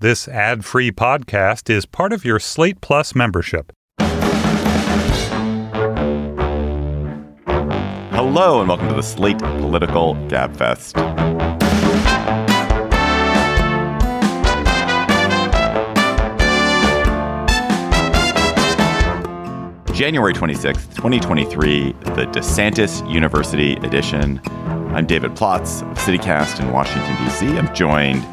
This ad free podcast is part of your Slate Plus membership. Hello, and welcome to the Slate Political Gabfest. January 26th, 2023, the DeSantis University edition. I'm David Plotz of CityCast in Washington, D.C. I'm joined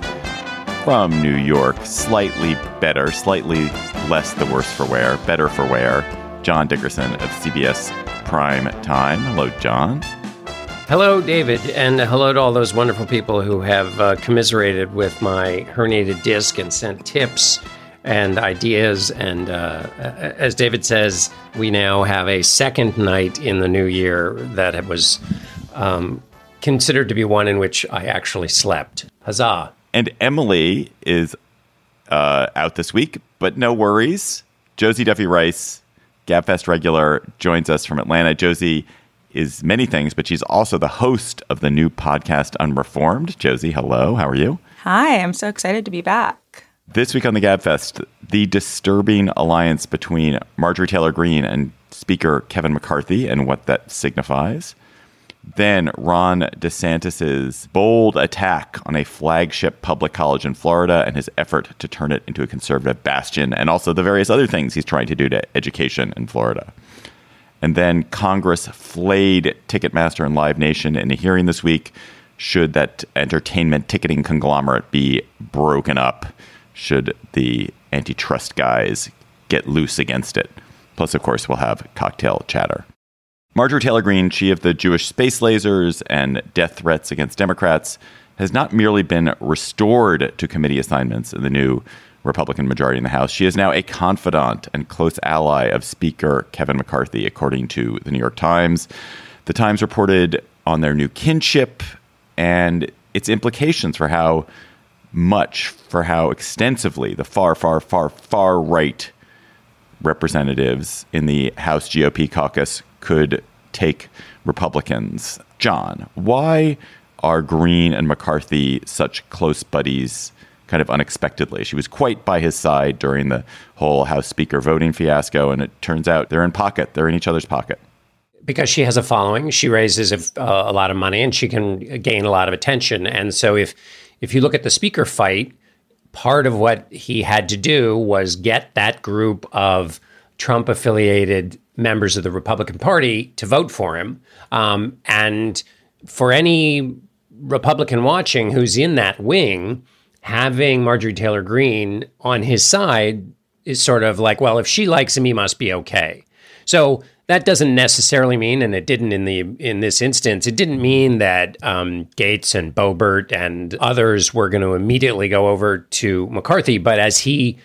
from New York, slightly better, slightly less the worse for wear, better for wear, John Dickerson of CBS Prime Time. Hello, John. Hello, David, and hello to all those wonderful people who have uh, commiserated with my herniated disc and sent tips and ideas. And uh, as David says, we now have a second night in the new year that was um, considered to be one in which I actually slept. Huzzah! And Emily is uh, out this week, but no worries. Josie Duffy Rice, Gabfest regular, joins us from Atlanta. Josie is many things, but she's also the host of the new podcast Unreformed. Josie, hello. How are you? Hi, I'm so excited to be back. This week on the Gabfest, the disturbing alliance between Marjorie Taylor Greene and Speaker Kevin McCarthy and what that signifies. Then Ron DeSantis's bold attack on a flagship public college in Florida and his effort to turn it into a conservative bastion, and also the various other things he's trying to do to education in Florida. And then Congress flayed Ticketmaster and Live Nation in a hearing this week. Should that entertainment ticketing conglomerate be broken up? Should the antitrust guys get loose against it? Plus, of course, we'll have cocktail chatter. Marjorie Taylor Greene, she of the Jewish space lasers and death threats against Democrats, has not merely been restored to committee assignments in the new Republican majority in the House. She is now a confidant and close ally of Speaker Kevin McCarthy, according to the New York Times. The Times reported on their new kinship and its implications for how much, for how extensively the far, far, far, far right representatives in the House GOP caucus could take Republicans. John, why are Greene and McCarthy such close buddies kind of unexpectedly? She was quite by his side during the whole House Speaker voting fiasco, and it turns out they're in pocket. They're in each other's pocket. Because she has a following, she raises a, uh, a lot of money, and she can gain a lot of attention. And so, if if you look at the speaker fight, part of what he had to do was get that group of Trump affiliated members of the Republican Party to vote for him. Um, and for any Republican watching who's in that wing, having Marjorie Taylor Greene on his side is sort of like, well, if she likes him, he must be okay. So that doesn't necessarily mean, and it didn't in the in this instance, it didn't mean that um, Gaetz and Boebert and others were going to immediately go over to McCarthy. But as he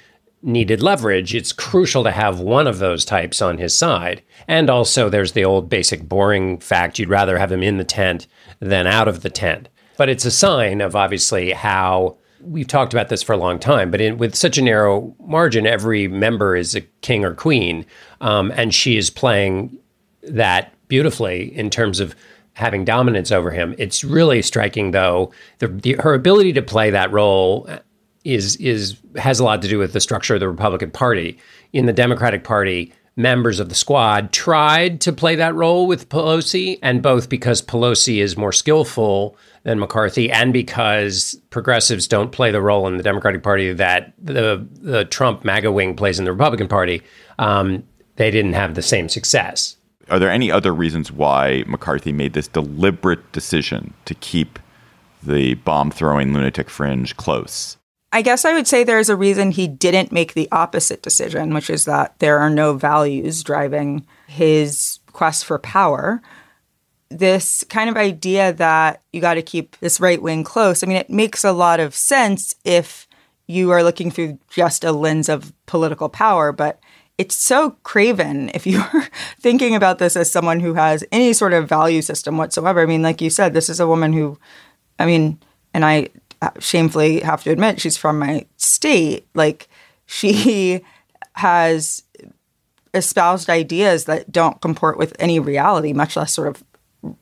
needed leverage, it's crucial to have one of those types on his side. And also, there's the old basic boring fact you'd rather have him in the tent than out of the tent. But it's a sign of obviously how we've talked about this for a long time, but in, with such a narrow margin, every member is a king or queen. Um, and she is playing that beautifully in terms of having dominance over him. It's really striking, though, the, the, her ability to play that role is is has a lot to do with the structure of the Republican Party. In the Democratic Party, members of the squad tried to play that role with Pelosi, and both because Pelosi is more skillful than McCarthy, and because progressives don't play the role in the Democratic Party that the the Trump MAGA wing plays in the Republican Party, um, they didn't have the same success. Are there any other reasons why McCarthy made this deliberate decision to keep the bomb throwing lunatic fringe close? I guess I would say there's a reason he didn't make the opposite decision, which is that there are no values driving his quest for power. This kind of idea that you got to keep this right wing close, I mean, it makes a lot of sense if you are looking through just a lens of political power, but it's so craven if you're thinking about this as someone who has any sort of value system whatsoever. I mean, like you said, this is a woman who, I mean, and I shamefully have to admit she's from my state like she has espoused ideas that don't comport with any reality much less sort of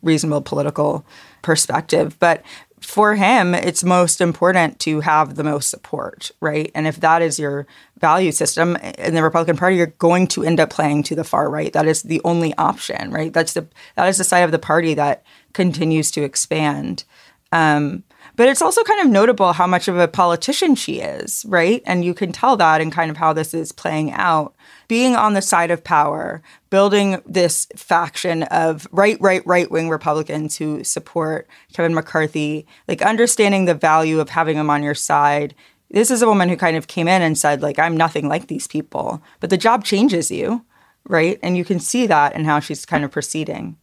reasonable political perspective but for him, it's most important to have the most support, right? And if that is your value system in the Republican Party, you're going to end up playing to the far right. That is the only option, right? That's the that is the side of the party that continues to expand. Um, but it's also kind of notable how much of a politician she is, right? And you can tell that in kind of how this is playing out. Being on the side of power, building this faction of right, right, right wing Republicans who support Kevin McCarthy, like understanding the value of having him on your side. This is a woman who kind of came in and said, like, I'm nothing like these people. But the job changes you, right? And you can see that in how she's kind of proceeding.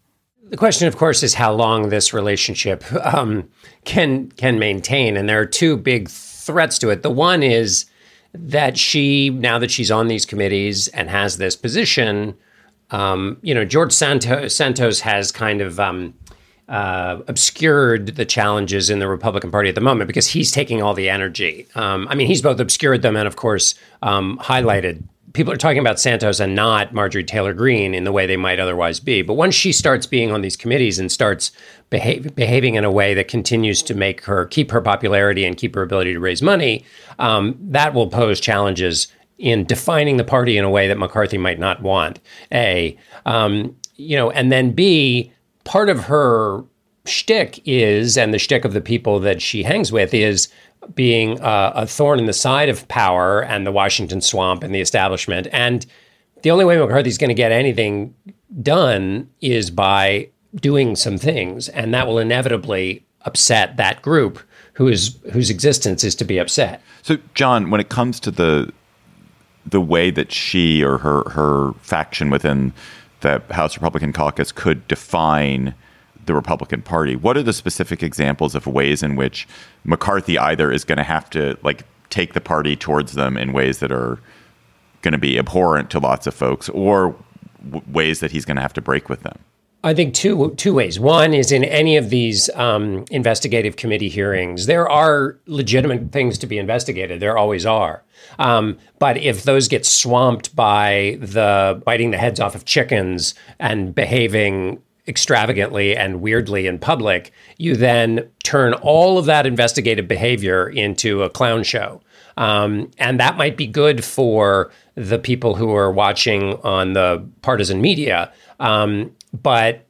The question, of course, is how long this relationship um, can can maintain, and there are two big threats to it. The one is that she, now that she's on these committees and has this position, um, you know, George Santos, Santos has kind of um, uh, obscured the challenges in the Republican Party at the moment because he's taking all the energy. Um, I mean, he's both obscured them and, of course, um, highlighted people are talking about Santos and not Marjorie Taylor Greene in the way they might otherwise be. But once she starts being on these committees and starts behave, behaving in a way that continues to make her keep her popularity and keep her ability to raise money, um, that will pose challenges in defining the party in a way that McCarthy might not want. A, um, you know, and then B, part of her shtick is, and the shtick of the people that she hangs with is being uh, a thorn in the side of power and the Washington swamp and the establishment. And the only way McCarthy's going to get anything done is by doing some things, and that will inevitably upset that group whose whose existence is to be upset. So, John, when it comes to the the way that she or her her faction within the House Republican caucus could define the Republican Party. What are the specific examples of ways in which McCarthy either is going to have to like take the party towards them in ways that are going to be abhorrent to lots of folks, or w- ways that he's going to have to break with them? I think two two ways. One is in any of these um, investigative committee hearings, there are legitimate things to be investigated. There always are. Um, but if those get swamped by the biting the heads off of chickens and behaving extravagantly and weirdly in public, you then turn all of that investigative behavior into a clown show. Um, and that might be good for the people who are watching on the partisan media. Um, but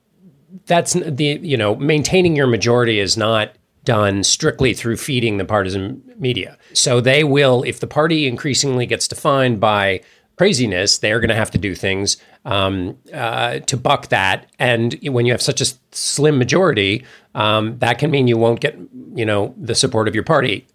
that's the, you know, maintaining your majority is not done strictly through feeding the partisan media. So they will, if the party increasingly gets defined by craziness, they're going to have to do things um, uh, to buck that. And when you have such a slim majority, um, that can mean you won't get, you know, the support of your party.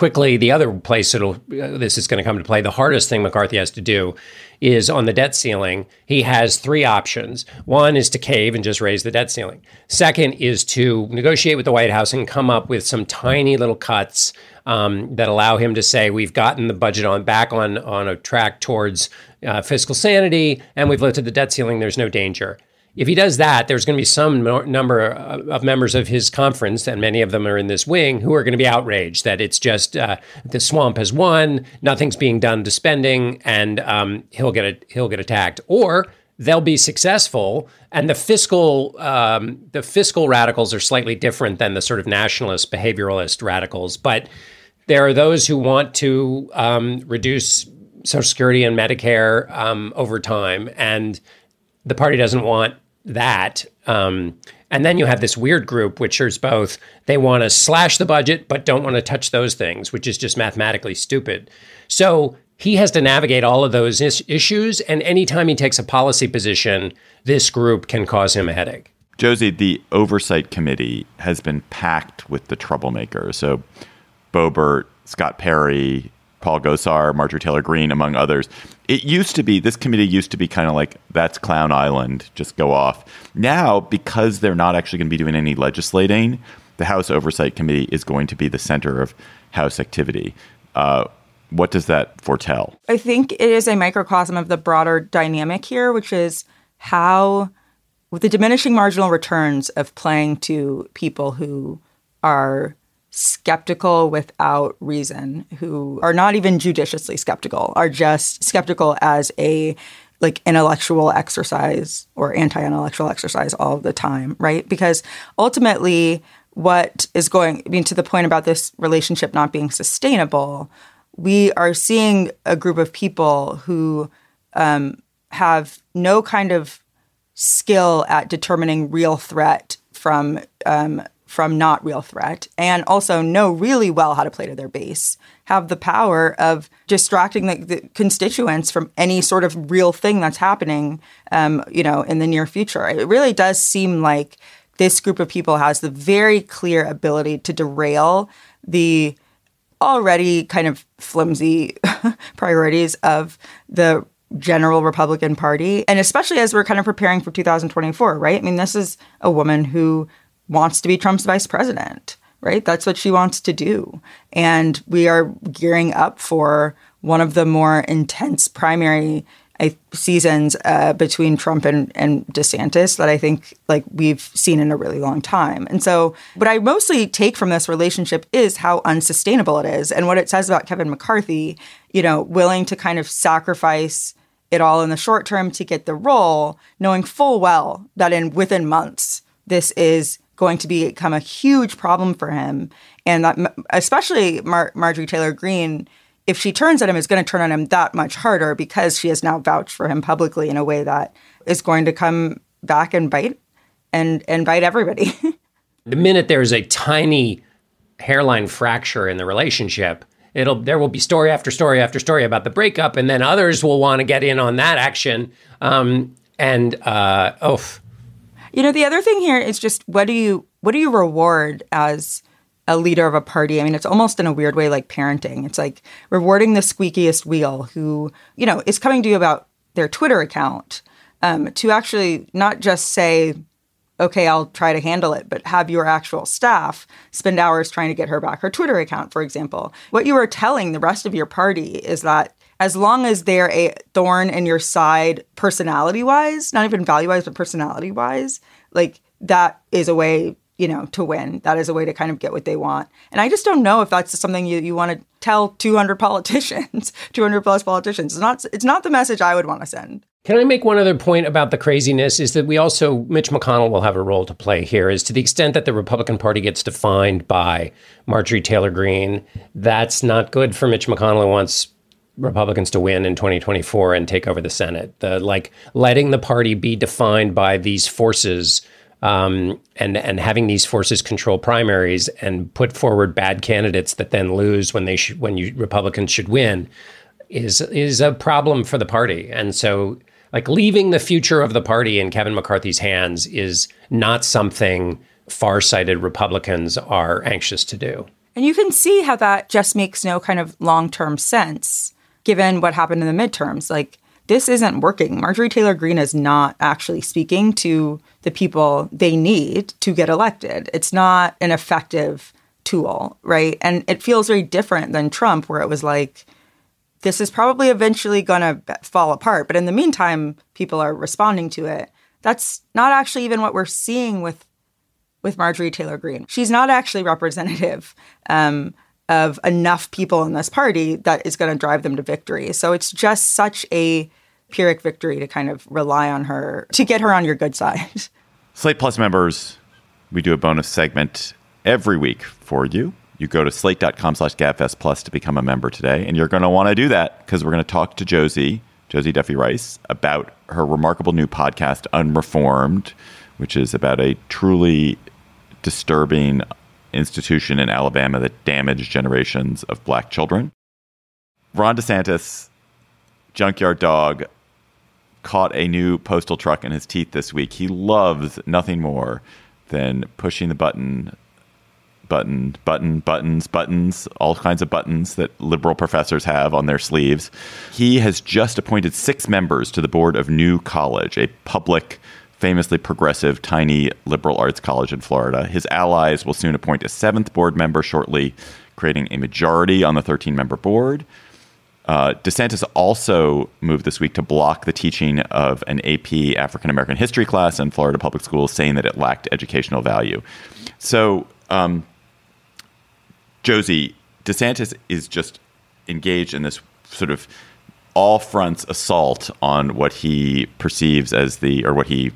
Quickly, the other place it'll uh, this is going to come to play. The hardest thing McCarthy has to do is on the debt ceiling. He has three options. One is to cave and just raise the debt ceiling. Second is to negotiate with the White House and come up with some tiny little cuts um, that allow him to say we've gotten the budget on back on on a track towards uh, fiscal sanity and we've lifted the debt ceiling. There's no danger. If he does that, there's going to be some number of members of his conference, and many of them are in this wing, who are going to be outraged that it's just uh, the swamp has won, nothing's being done to spending, and um, he'll get a, he'll get attacked. Or they'll be successful, and the fiscal um, the fiscal radicals are slightly different than the sort of nationalist behavioralist radicals, but there are those who want to um, reduce Social Security and Medicare um, over time, and the party doesn't want that. Um, and then you have this weird group, which is both they want to slash the budget but don't want to touch those things, which is just mathematically stupid. So he has to navigate all of those is- issues, and anytime he takes a policy position, this group can cause him a headache. Josie, the oversight committee has been packed with the troublemakers. So Boebert, Scott Perry, Paul Gosar, Marjorie Taylor Greene, among others. It used to be, this committee used to be kind of like, that's Clown Island, just go off. Now, because they're not actually going to be doing any legislating, the House Oversight Committee is going to be the center of House activity. Uh, what does that foretell? I think it is a microcosm of the broader dynamic here, which is how, with the diminishing marginal returns of playing to people who are skeptical without reason, who are not even judiciously skeptical, are just skeptical as a like intellectual exercise or anti-intellectual exercise all the time, right? Because ultimately what is going, I mean, to the point about this relationship not being sustainable, we are seeing a group of people who um, have no kind of skill at determining real threat from um, from not real threat, and also know really well how to play to their base, have the power of distracting the, the constituents from any sort of real thing that's happening, um, you know, in the near future. It really does seem like this group of people has the very clear ability to derail the already kind of flimsy priorities of the general Republican Party. And especially as we're kind of preparing for 2024, right? I mean, this is a woman who wants to be Trump's vice president, right? That's what she wants to do. And we are gearing up for one of the more intense primary seasons uh, between Trump and, and DeSantis that I think like we've seen in a really long time. And so what I mostly take from this relationship is how unsustainable it is and what it says about Kevin McCarthy, you know, willing to kind of sacrifice it all in the short term to get the role, knowing full well that in within months this is going to become a huge problem for him. And that, especially Mar- Marjorie Taylor Greene, if she turns at him, is going to turn on him that much harder because she has now vouched for him publicly in a way that is going to come back and bite and and bite everybody. the minute there's a tiny hairline fracture in the relationship, it'll there will be story after story after story about the breakup, and then others will want to get in on that action. Um, and uh, oh, you know, the other thing here is just what do you what do you reward as a leader of a party? I mean, it's almost in a weird way like parenting. It's like rewarding the squeakiest wheel who, you know, is coming to you about their Twitter account um, to actually not just say, okay, I'll try to handle it, but have your actual staff spend hours trying to get her back her Twitter account, for example. What you are telling the rest of your party is that as long as they're a thorn in your side personality wise, not even value wise, but personality wise, like that is a way, you know, to win. That is a way to kind of get what they want. And I just don't know if that's something you, you want to tell 200 politicians, 200 plus politicians. It's not, it's not the message I would want to send. Can I make one other point about the craziness? Is that we also, Mitch McConnell will have a role to play here, is to the extent that the Republican Party gets defined by Marjorie Taylor Greene, that's not good for Mitch McConnell who wants Republicans to win in 2024 and take over the Senate. The like letting the party be defined by these forces um, and and having these forces control primaries and put forward bad candidates that then lose when they sh- when you Republicans should win is is a problem for the party. And so like leaving the future of the party in Kevin McCarthy's hands is not something far-sighted Republicans are anxious to do. And you can see how that just makes no kind of long-term sense given what happened in the midterms. Like, this isn't working. Marjorie Taylor Greene is not actually speaking to the people they need to get elected. It's not an effective tool, right? And it feels very different than Trump, where it was like, this is probably eventually going to fall apart. But in the meantime, people are responding to it. That's not actually even what we're seeing with with Marjorie Taylor Greene. She's not actually representative um, of enough people in this party that is going to drive them to victory. So it's just such a Pyrrhic victory to kind of rely on her to get her on your good side. Slate Plus members, we do a bonus segment every week for you. You go to slate.com slash gabfest plus to become a member today. And you're going to want to do that because we're going to talk to Josie, Josie Duffy Rice, about her remarkable new podcast, Unreformed, which is about a truly disturbing institution in Alabama that damaged generations of black children. Ron DeSantis, junkyard dog, caught a new postal truck in his teeth this week. He loves nothing more than pushing the button, button, button, buttons, buttons, all kinds of buttons that liberal professors have on their sleeves. He has just appointed six members to the board of New College, a public famously progressive, tiny liberal arts college in Florida. His allies will soon appoint a seventh board member shortly, creating a majority on the 13 member board. Uh, DeSantis also moved this week to block the teaching of an AP African American history class in Florida public schools, saying that it lacked educational value. So, um, Josie, DeSantis is just engaged in this sort of all fronts assault on what he perceives as the, or what he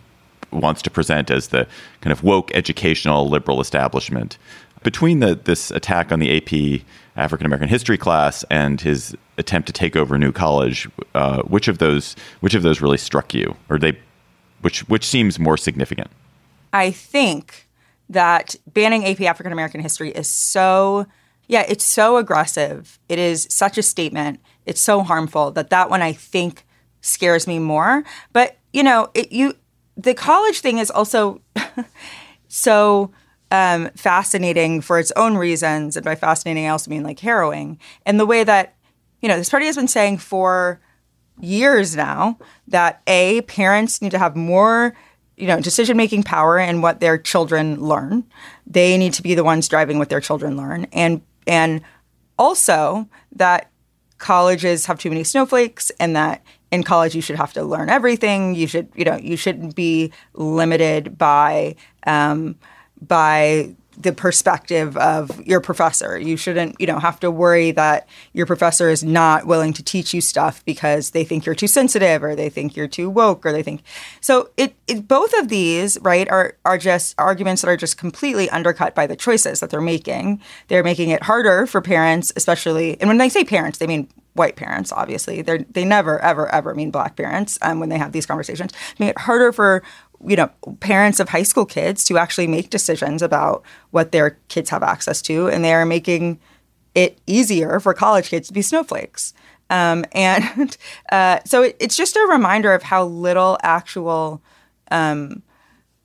wants to present as the kind of woke educational liberal establishment. Between the this attack on the AP African American history class and his attempt to take over New College, uh, which of those which of those really struck you, or they, which which seems more significant? I think that banning AP African American history is so yeah, it's so aggressive. It is such a statement. It's so harmful that that one I think scares me more. But you know, it, you the college thing is also so um, fascinating for its own reasons, and by fascinating I also mean like harrowing. And the way that you know this party has been saying for years now that a parents need to have more you know decision making power in what their children learn. They need to be the ones driving what their children learn, and and also that colleges have too many snowflakes and that in college you should have to learn everything you should you know you shouldn't be limited by um, by the perspective of your professor. You shouldn't, you know, have to worry that your professor is not willing to teach you stuff because they think you're too sensitive or they think you're too woke or they think so it, it both of these, right, are are just arguments that are just completely undercut by the choices that they're making. They're making it harder for parents, especially and when they say parents, they mean white parents, obviously. They they never, ever, ever mean black parents um, when they have these conversations. Make it harder for you know parents of high school kids to actually make decisions about what their kids have access to, and they are making it easier for college kids to be snowflakes. Um, and uh, so it, it's just a reminder of how little actual um,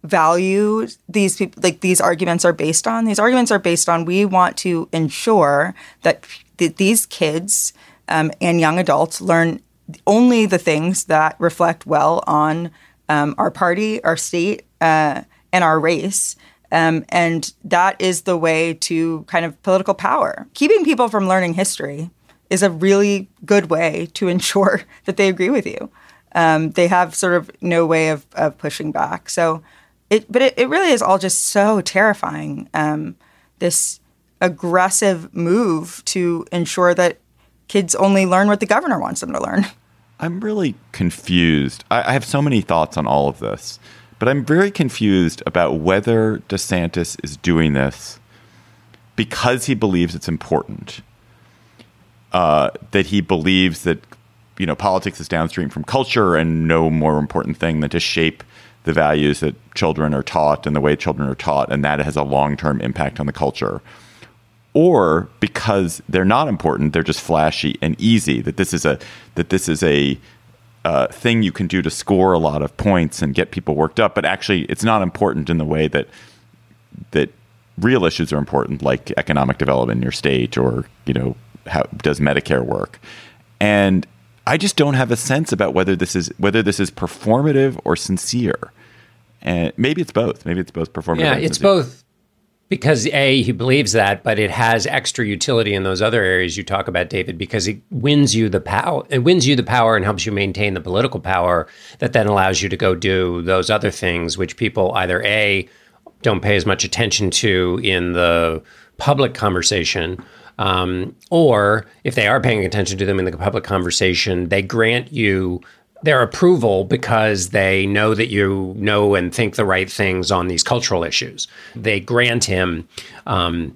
value these people like these arguments are based on. These arguments are based on we want to ensure that th- these kids um, and young adults learn only the things that reflect well on um, our party, our state, uh, and our race. Um, and that is the way to kind of political power. Keeping people from learning history is a really good way to ensure that they agree with you. Um, they have sort of no way of, of pushing back. So, it, but it, it really is all just so terrifying. Um, this aggressive move to ensure that kids only learn what the governor wants them to learn. I'm really confused. I, I have so many thoughts on all of this, but I'm very confused about whether DeSantis is doing this because he believes it's important. Uh, that he believes that you know politics is downstream from culture and no more important thing than to shape the values that children are taught and the way children are taught, and that has a long term impact on the culture or because they're not important, they're just flashy and easy. That this is a that this is a uh, thing you can do to score a lot of points and get people worked up, but actually it's not important in the way that that real issues are important, like economic development in your state or you know how does Medicare work, and I just don't have a sense about whether this is whether this is performative or sincere. And maybe it's both. Maybe it's both performative. Yeah, it's sincere. both because a he believes that but it has extra utility in those other areas you talk about david because it wins you the power it wins you the power and helps you maintain the political power that then allows you to go do those other things which people either a don't pay as much attention to in the public conversation um, or if they are paying attention to them in the public conversation they grant you their approval because they know that you know and think the right things on these cultural issues. They grant him um,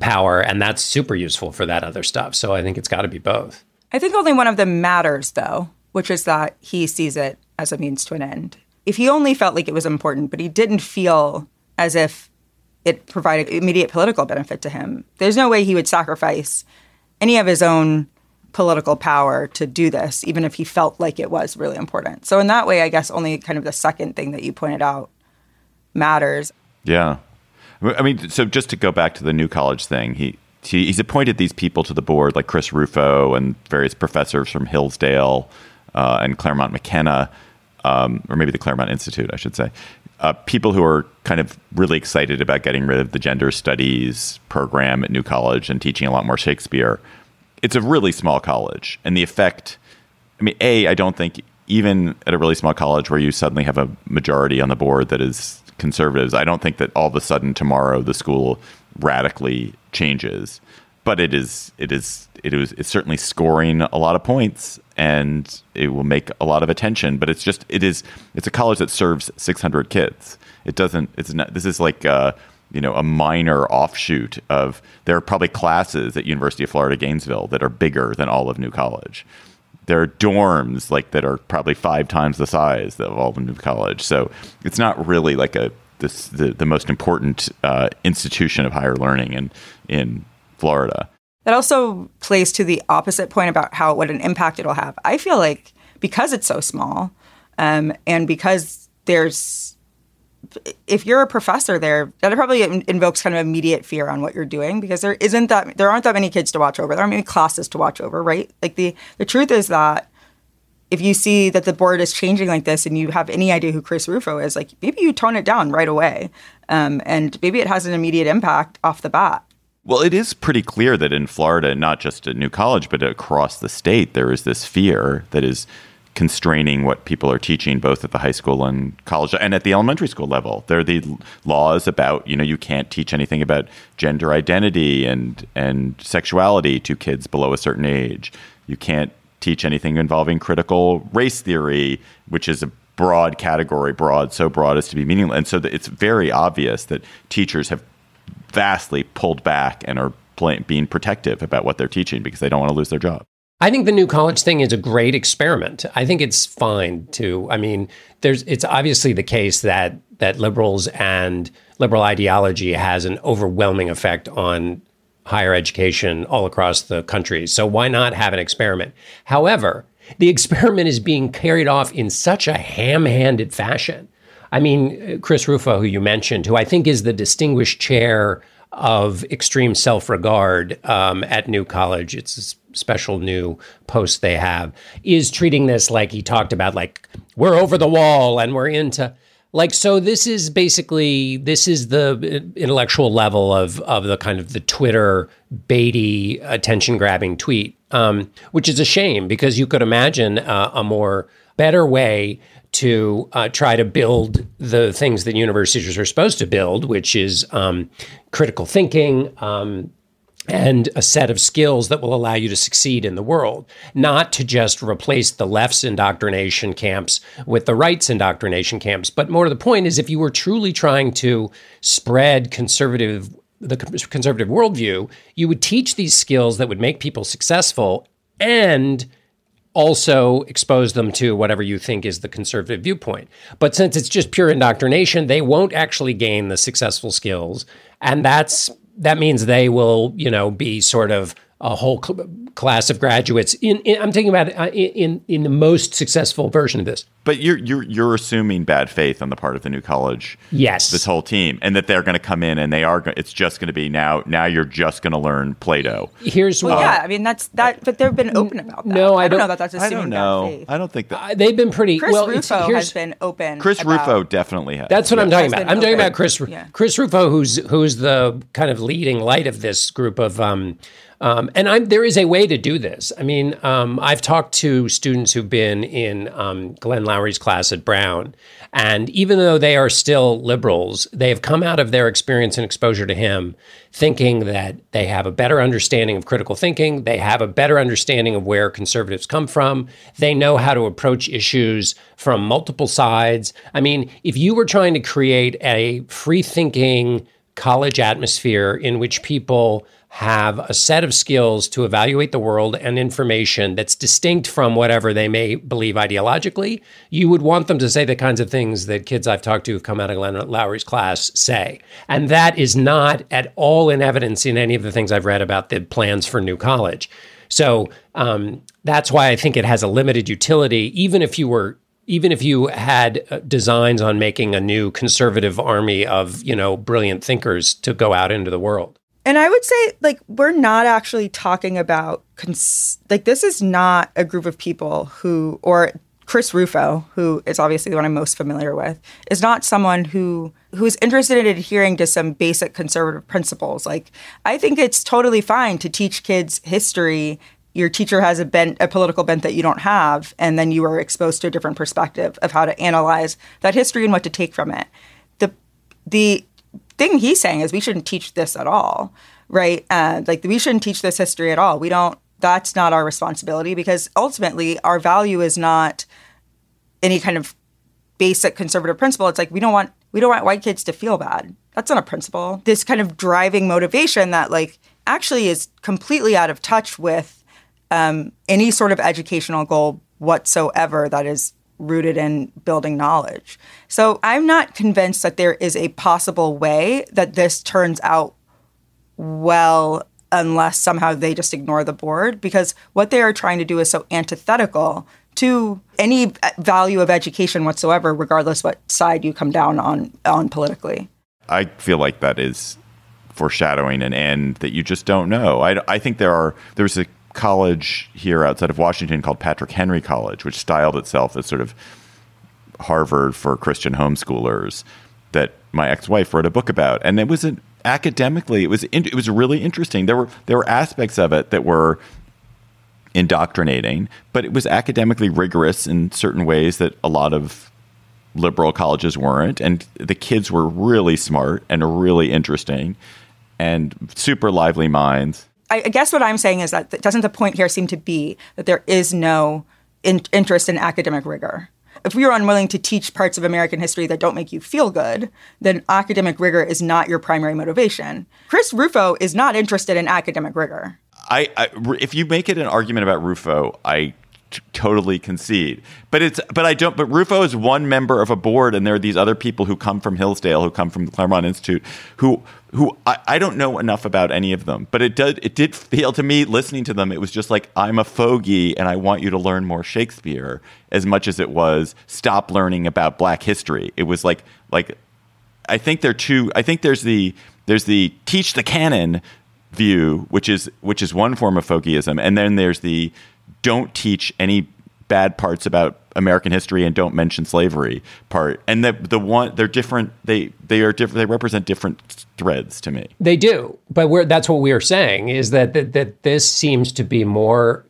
power, and that's super useful for that other stuff. So I think it's got to be both. I think only one of them matters, though, which is that he sees it as a means to an end. If he only felt like it was important, but he didn't feel as if it provided immediate political benefit to him, there's no way he would sacrifice any of his own political power to do this, even if he felt like it was really important. So in that way, I guess only kind of the second thing that you pointed out matters. Yeah. I mean, so just to go back to the new college thing, he, he he's appointed these people to the board, like Chris Rufo and various professors from Hillsdale uh, and Claremont McKenna, um, or maybe the Claremont Institute, I should say. Uh, people who are kind of really excited about getting rid of the gender studies program at New College and teaching a lot more Shakespeare it's a really small college, and the effect. I mean, a I don't think even at a really small college where you suddenly have a majority on the board that is conservatives, I don't think that all of a sudden tomorrow the school radically changes. But it is it is it is it's certainly scoring a lot of points, and it will make a lot of attention. But it's just it is it's a college that serves 600 kids. It doesn't. It's not. This is like. Uh, you know, a minor offshoot of there are probably classes at University of Florida Gainesville that are bigger than all of New College. There are dorms like that are probably five times the size of all of New College. So it's not really like a this the, the most important uh, institution of higher learning in in Florida. That also plays to the opposite point about how what an impact it'll have. I feel like because it's so small, um, and because there's if you're a professor there, that probably invokes kind of immediate fear on what you're doing because there isn't that there aren't that many kids to watch over. There aren't many classes to watch over, right? Like the the truth is that if you see that the board is changing like this and you have any idea who Chris Rufo is, like maybe you tone it down right away, um, and maybe it has an immediate impact off the bat. Well, it is pretty clear that in Florida, not just at New College, but across the state, there is this fear that is constraining what people are teaching both at the high school and college and at the elementary school level. There are the laws about, you know, you can't teach anything about gender identity and and sexuality to kids below a certain age. You can't teach anything involving critical race theory, which is a broad category, broad, so broad as to be meaningless. And so it's very obvious that teachers have vastly pulled back and are being protective about what they're teaching because they don't want to lose their job. I think the new college thing is a great experiment. I think it's fine to. I mean, there's it's obviously the case that that liberals and liberal ideology has an overwhelming effect on higher education all across the country. So why not have an experiment? However, the experiment is being carried off in such a ham-handed fashion. I mean, Chris Rufo, who you mentioned, who I think is the distinguished chair of extreme self regard um, at New College. It's special new post they have, is treating this like he talked about, like, we're over the wall and we're into. Like so, this is basically this is the intellectual level of of the kind of the Twitter baity attention grabbing tweet, um, which is a shame because you could imagine uh, a more better way to uh, try to build the things that universities are supposed to build, which is um, critical thinking. Um, and a set of skills that will allow you to succeed in the world, not to just replace the left's indoctrination camps with the right's indoctrination camps. But more to the point is if you were truly trying to spread conservative the conservative worldview, you would teach these skills that would make people successful and also expose them to whatever you think is the conservative viewpoint. But since it's just pure indoctrination, they won't actually gain the successful skills. And that's that means they will, you know, be sort of a whole cl- class of graduates. In, in I'm thinking about uh, in in the most successful version of this. But you're you're you're assuming bad faith on the part of the new college. Yes, this whole team, and that they're going to come in and they are. It's just going to be now. Now you're just going to learn Plato. Here's well, yeah. I mean that's that, but they've been open about that. No, I, I don't, don't, know that that's assuming I don't know. bad faith. I don't think that uh, they've been pretty. Chris well, Rufo has been open. Chris about, Rufo definitely has. That's what I'm talking about. I'm talking about Chris Yeah. Chris Rufo, who's who's the kind of leading light of this group of. Um, um, and I'm, there is a way to do this. I mean, um, I've talked to students who've been in um, Glenn Loury's class at Brown, and even though they are still liberals, they have come out of their experience and exposure to him thinking that they have a better understanding of critical thinking, they have a better understanding of where conservatives come from, they know how to approach issues from multiple sides. I mean, if you were trying to create a free thinking college atmosphere in which people have a set of skills to evaluate the world and information that's distinct from whatever they may believe ideologically, you would want them to say the kinds of things that kids I've talked to who've come out of Glenn Loury's class say. And that is not at all in evidence in any of the things I've read about the plans for New College. So um, that's why I think it has a limited utility, even if you were even if you had uh, designs on making a new conservative army of you know brilliant thinkers to go out into the world And I would say, like, we're not actually talking about, cons- like, this is not a group of people who, or Chris Rufo, who is obviously the one I'm most familiar with, is not someone who who's interested in adhering to some basic conservative principles. Like, I think it's totally fine to teach kids history. Your teacher has a bent, a political bent that you don't have, and then you are exposed to a different perspective of how to analyze that history and what to take from it. The the thing he's saying is we shouldn't teach this at all, right? Uh, like we shouldn't teach this history at all. We don't that's not our responsibility because ultimately our value is not any kind of basic conservative principle. It's like we don't want we don't want white kids to feel bad. That's not a principle. This kind of driving motivation that like actually is completely out of touch with um, any sort of educational goal whatsoever that is rooted in building knowledge. So I'm not convinced that there is a possible way that this turns out well unless somehow they just ignore the board because what they are trying to do is so antithetical to any value of education whatsoever regardless what side you come down on on politically. I feel like that is foreshadowing an end that you just don't know. I, I think there are there's a college here outside of Washington called Patrick Henry College, which styled itself as sort of Harvard for Christian homeschoolers that my ex-wife wrote a book about, and it was an academically it was it was really interesting. There were there were aspects of it that were indoctrinating, but it was academically rigorous in certain ways that a lot of liberal colleges weren't, and the kids were really smart and really interesting and super lively minds. I guess what I'm saying is that doesn't the point here seem to be that there is no in- interest in academic rigor? If we are unwilling to teach parts of American history that don't make you feel good, then academic rigor is not your primary motivation. Chris Rufo is not interested in academic rigor. I, I if you make it an argument about Rufo, I totally concede. But it's but I don't. But Rufo is one member of a board, and there are these other people who come from Hillsdale, who come from the Claremont Institute, who who I, I don't know enough about any of them. But it did it did feel to me listening to them, it was just like I'm a fogey, and I want you to learn more Shakespeare as much as it was stop learning about Black history. It was like like I think there are two. I think there's the there's the teach the canon view, which is which is one form of folkieism, and then there's the don't teach any bad parts about American history and don't mention slavery part. And the the one they're different. They they are different. They represent different threads to me. They do, but we're, that's what we are saying is that, that that this seems to be more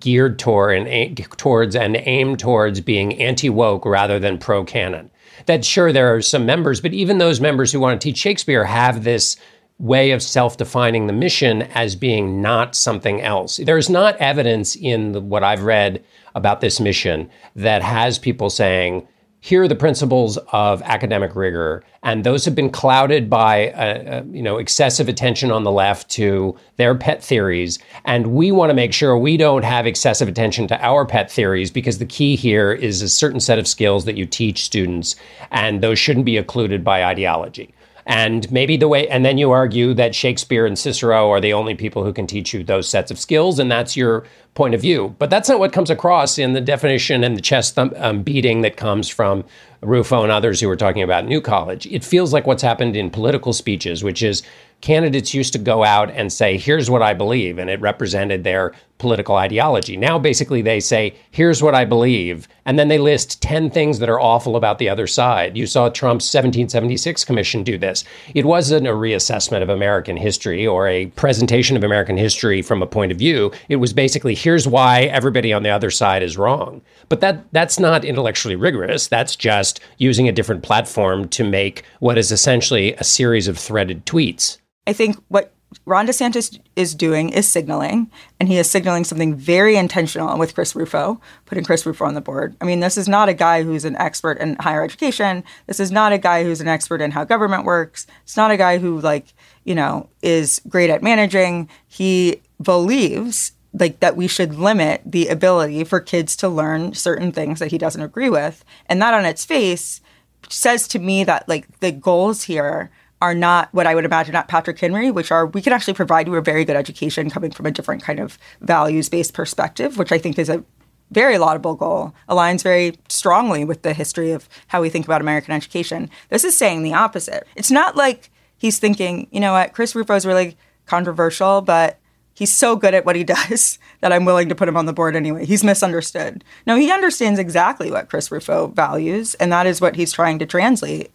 geared toward and towards and aimed towards being anti woke rather than pro canon. That sure there are some members, but even those members who want to teach Shakespeare have this way of self defining the mission as being not something else. There's not evidence in the, what I've read about this mission that has people saying, here are the principles of academic rigor, and those have been clouded by uh, uh, you know excessive attention on the left to their pet theories, and we want to make sure we don't have excessive attention to our pet theories because the key here is a certain set of skills that you teach students, and those shouldn't be occluded by ideology. And maybe the way, and then you argue that Shakespeare and Cicero are the only people who can teach you those sets of skills, and that's your point of view. But that's not what comes across in the definition and the chest thump, um, beating that comes from Rufo and others who were talking about New College. It feels like what's happened in political speeches, which is candidates used to go out and say, here's what I believe, and it represented their political ideology. Now, basically, they say, here's what I believe, and then they list 10 things that are awful about the other side. You saw Trump's 1776 commission do this. It wasn't a reassessment of American history or a presentation of American history from a point of view. It was basically, here's why everybody on the other side is wrong. But that that's not intellectually rigorous. That's just using a different platform to make what is essentially a series of threaded tweets. I think what Ron DeSantis is doing is signaling, and he is signaling something very intentional with Chris Rufo, putting Chris Rufo on the board. I mean, this is not a guy who's an expert in higher education. This is not a guy who's an expert in how government works. It's not a guy who, like, you know, is great at managing. He believes like that we should limit the ability for kids to learn certain things that he doesn't agree with. And that on its face says to me that like the goals here are not what I would imagine at Patrick Henry, which are we can actually provide you a very good education coming from a different kind of values based perspective, which I think is a very laudable goal, aligns very strongly with the history of how we think about American education. This is saying the opposite. It's not like he's thinking, you know what, Chris Rufo is really controversial, but he's so good at what he does that I'm willing to put him on the board anyway. He's misunderstood. No, he understands exactly what Chris Rufo values, and that is what he's trying to translate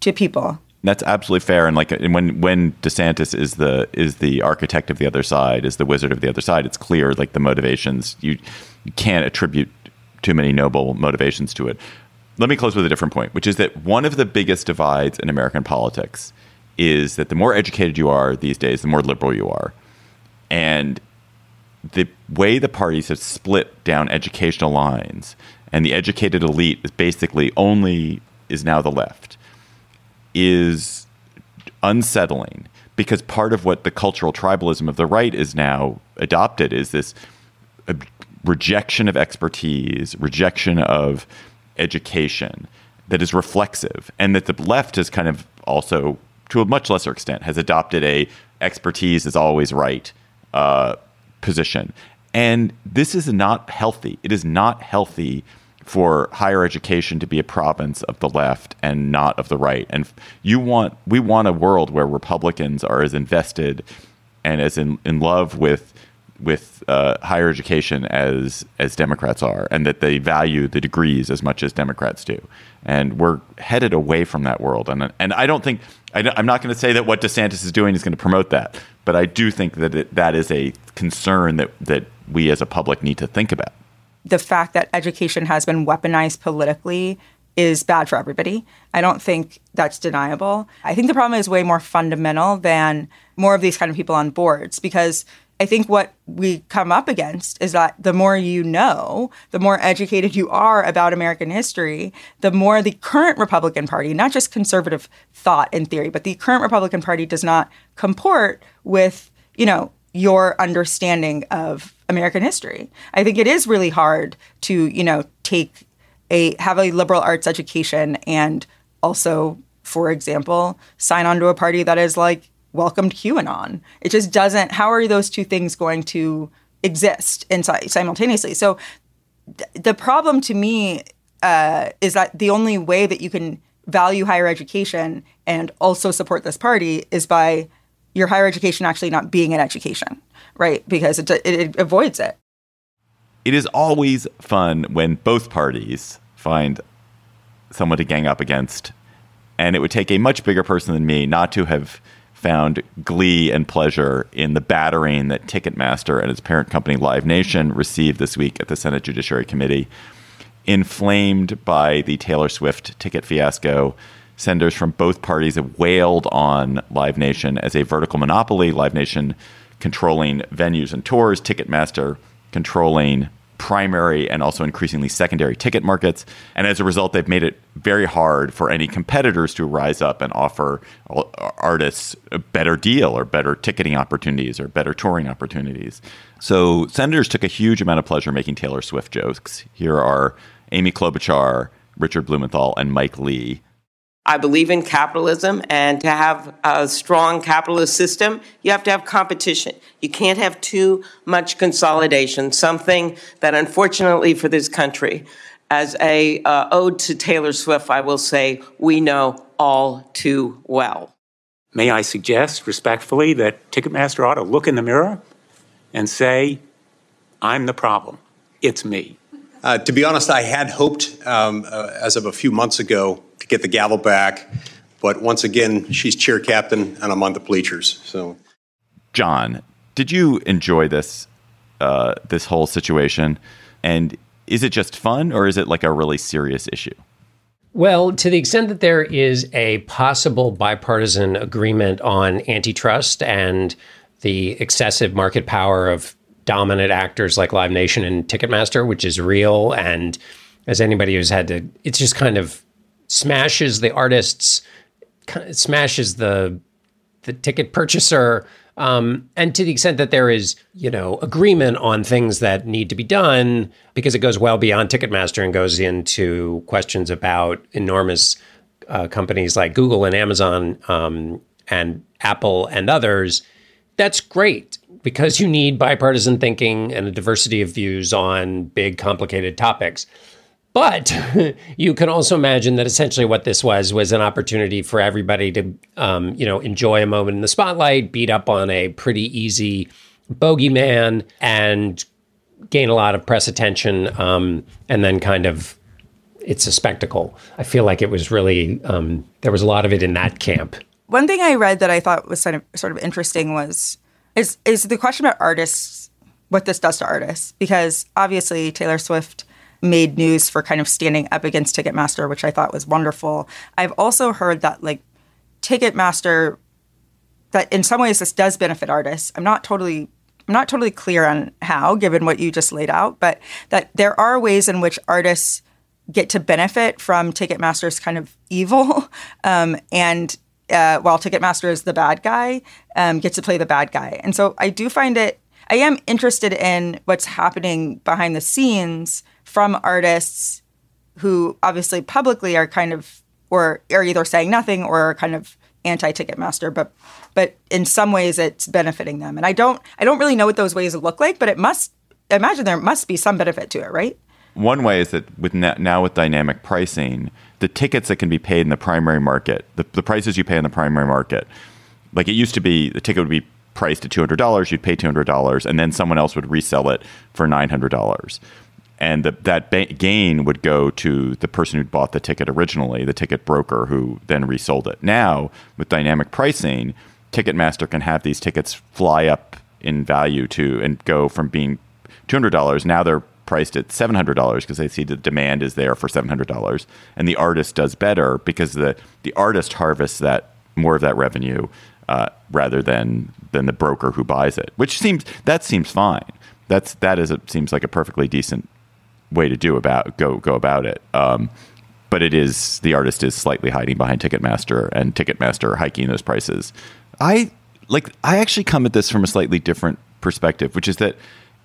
to people. That's absolutely fair. And like and when when DeSantis is the is the architect of the other side, is the wizard of the other side, it's clear like the motivations you, you can't attribute too many noble motivations to it. Let me close with a different point, which is that one of the biggest divides in American politics is that the more educated you are these days, the more liberal you are. And the way the parties have split down educational lines and the educated elite is basically only is now the left is unsettling because part of what the cultural tribalism of the right is now adopted is this rejection of expertise, rejection of education that is reflexive, and that the left has kind of also, to a much lesser extent, has adopted a expertise is always right uh, position. And this is not healthy. It is not healthy for higher education to be a province of the left and not of the right. And you want we want a world where Republicans are as invested and as in, in love with with uh, higher education as as Democrats are, and that they value the degrees as much as Democrats do. And we're headed away from that world. And and I don't think I, am not going to say that what DeSantis is doing is going to promote that, but I do think that it, that is a concern that that we as a public need to think about the fact that education has been weaponized politically is bad for everybody. I don't think that's deniable. I think the problem is way more fundamental than more of these kind of people on boards because I think what we come up against is that the more you know, the more educated you are about American history, the more the current Republican Party, not just conservative thought and theory, but the current Republican Party does not comport with, you know, your understanding of American history. I think it is really hard to, you know, take a have a liberal arts education and also, for example, sign on to a party that is like welcomed QAnon. It just doesn't. How are those two things going to exist inside simultaneously? So th- the problem to me uh, is that the only way that you can value higher education and also support this party is by your higher education actually not being an education, right? Because it, it, it avoids it. It is always fun when both parties find someone to gang up against. And it would take a much bigger person than me not to have found glee and pleasure in the battering that Ticketmaster and its parent company Live Nation received this week at the Senate Judiciary Committee. Inflamed by the Taylor Swift ticket fiasco, senders from both parties have wailed on Live Nation as a vertical monopoly. Live Nation controlling venues and tours, Ticketmaster controlling primary and also increasingly secondary ticket markets. And as a result, they've made it very hard for any competitors to rise up and offer artists a better deal or better ticketing opportunities or better touring opportunities. So senators took a huge amount of pleasure making Taylor Swift jokes. Here are Amy Klobuchar, Richard Blumenthal, and Mike Lee I believe in capitalism, and to have a strong capitalist system, you have to have competition. You can't have too much consolidation, something that unfortunately for this country, as a uh, ode to Taylor Swift, I will say we know all too well. May I suggest respectfully that Ticketmaster ought to look in the mirror and say, I'm the problem. It's me. Uh, to be honest, I had hoped um, uh, as of a few months ago to get the gavel back. But once again, she's cheer captain, and I'm on the bleachers. So, John, did you enjoy this uh, this whole situation? And is it just fun, or is it like a really serious issue? Well, to the extent that there is a possible bipartisan agreement on antitrust and the excessive market power of dominant actors like Live Nation and Ticketmaster, which is real, and as anybody who's had to, it's just kind of smashes the artists, smashes the the ticket purchaser. Um, and to the extent that there is, you know, agreement on things that need to be done, because it goes well beyond Ticketmaster and goes into questions about enormous uh, companies like Google and Amazon um, and Apple and others, that's great because you need bipartisan thinking and a diversity of views on big, complicated topics. But you can also imagine that essentially what this was was an opportunity for everybody to, um, you know, enjoy a moment in the spotlight, beat up on a pretty easy bogeyman, and gain a lot of press attention, um, and then kind of it's a spectacle. I feel like it was really um, there was a lot of it in that camp. One thing I read that I thought was sort of sort of interesting was is is the question about artists, what this does to artists, because obviously Taylor Swift made news for kind of standing up against Ticketmaster, which I thought was wonderful. I've also heard that like Ticketmaster, that in some ways this does benefit artists. I'm not totally I'm not totally clear on how, given what you just laid out, but that there are ways in which artists get to benefit from Ticketmaster's kind of evil, um, and uh, while Ticketmaster is the bad guy, um, gets to play the bad guy. And so I do find it. I am interested in what's happening behind the scenes from artists who obviously publicly are kind of or are either saying nothing or are kind of anti Ticketmaster, but but in some ways it's benefiting them. And I don't I don't really know what those ways look like, but it must I imagine there must be some benefit to it, right? One way is that with now with dynamic pricing, the tickets that can be paid in the primary market, the, the prices you pay in the primary market, like it used to be, the ticket would be priced at two hundred dollars, you'd pay two hundred dollars, and then someone else would resell it for nine hundred dollars and the, that ba- gain would go to the person who bought the ticket originally, the ticket broker who then resold it. Now, with dynamic pricing, Ticketmaster can have these tickets fly up in value to and go from being $200 now they're priced at $700 because they see the demand is there for $700 and the artist does better because the the artist harvests that more of that revenue uh, rather than than the broker who buys it which seems that seems fine that's that is it seems like a perfectly decent way to do about go go about it. Um, but it is the artist is slightly hiding behind Ticketmaster and Ticketmaster hiking those prices. I like I actually come at this from a slightly different perspective, which is that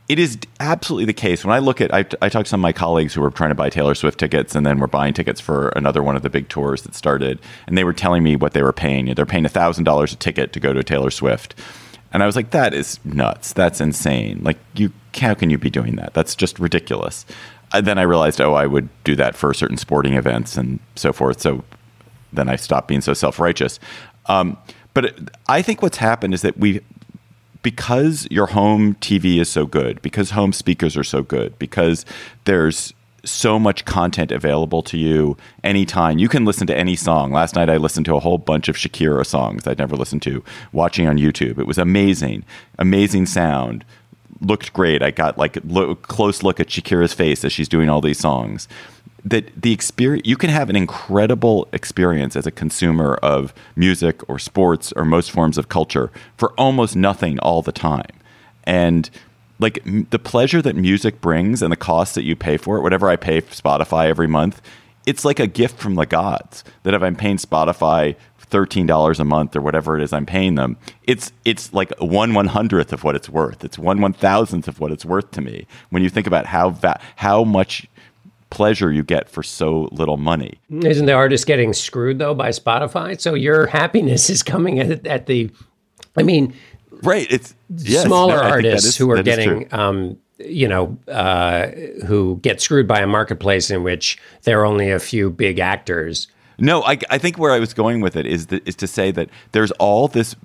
it is absolutely the case. When I look at, I, I talked to some of my colleagues who were trying to buy Taylor Swift tickets and then were buying tickets for another one of the big tours that started, and they were telling me what they were paying. They're paying thousand dollars a ticket to go to Taylor Swift, and I was like, that is nuts. That's insane. Like you, how can you be doing that? That's just ridiculous then I realized, oh, I would do that for certain sporting events and so forth. So then I stopped being so self righteous. Um, but I think what's happened is that we, because your home TV is so good, because home speakers are so good, because there's so much content available to you anytime. You can listen to any song. Last night I listened to a whole bunch of Shakira songs I'd never listened to watching on YouTube. It was amazing, amazing sound looked great. I got like a close look at Shakira's face as she's doing all these songs. That the experience you can have an incredible experience as a consumer of music or sports or most forms of culture for almost nothing all the time. And like the pleasure that music brings and the cost that you pay for it, whatever I pay Spotify every month, it's like a gift from the gods that if I'm paying Spotify $13 a month or whatever it is I'm paying them, it's it's like one one hundredth of what it's worth. It's one one thousandth of what it's worth to me when you think about how va- how much pleasure you get for so little money. Isn't the artist getting screwed though by Spotify? So your happiness is coming at, at the, I mean, right? It's yes, smaller no, artists is, who are getting. Um, you know, uh, who get screwed by a marketplace in which there are only a few big actors no, I, I think where I was going with it is to say that there's all this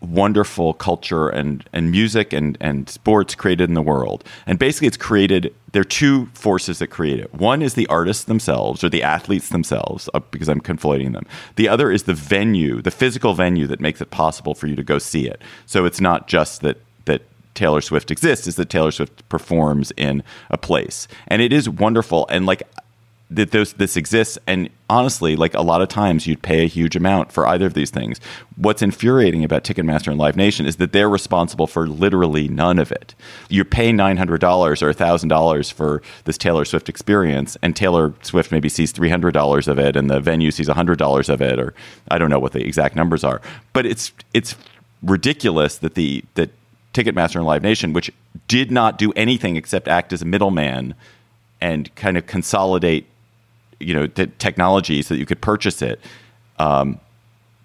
wonderful culture and, and music and, and sports created in the world. And basically, it's created, there are two forces that create it. One is the artists themselves or the athletes themselves, uh, because I'm conflating them. The other is the venue, the physical venue that makes it possible for you to go see it. So it's not just that, that Taylor Swift exists, is that Taylor Swift performs in a place. And it is wonderful. And like, that this, this exists. And honestly like a lot of times you'd pay a huge amount for either of these things. What's infuriating about ticketmaster and live nation is that they're responsible for literally none of it. You're paying $900 or $1000 for this taylor swift experience and taylor swift maybe sees $300 of it and the venue sees $100 of it or i don't know what the exact numbers are. But it's it's ridiculous that the that ticketmaster and live nation which did not do anything except act as a middleman and kind of consolidate you know the technology so that you could purchase it um,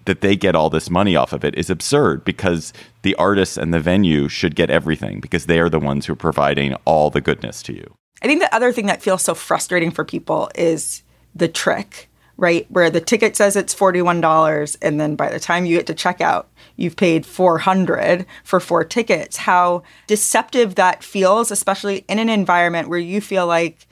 that they get all this money off of it is absurd because the artists and the venue should get everything because they are the ones who are providing all the goodness to you. I think the other thing that feels so frustrating for people is the trick, right? Where the ticket says it's $41 and then by the time you get to checkout, you've paid 400 for four tickets. How deceptive that feels, especially in an environment where you feel like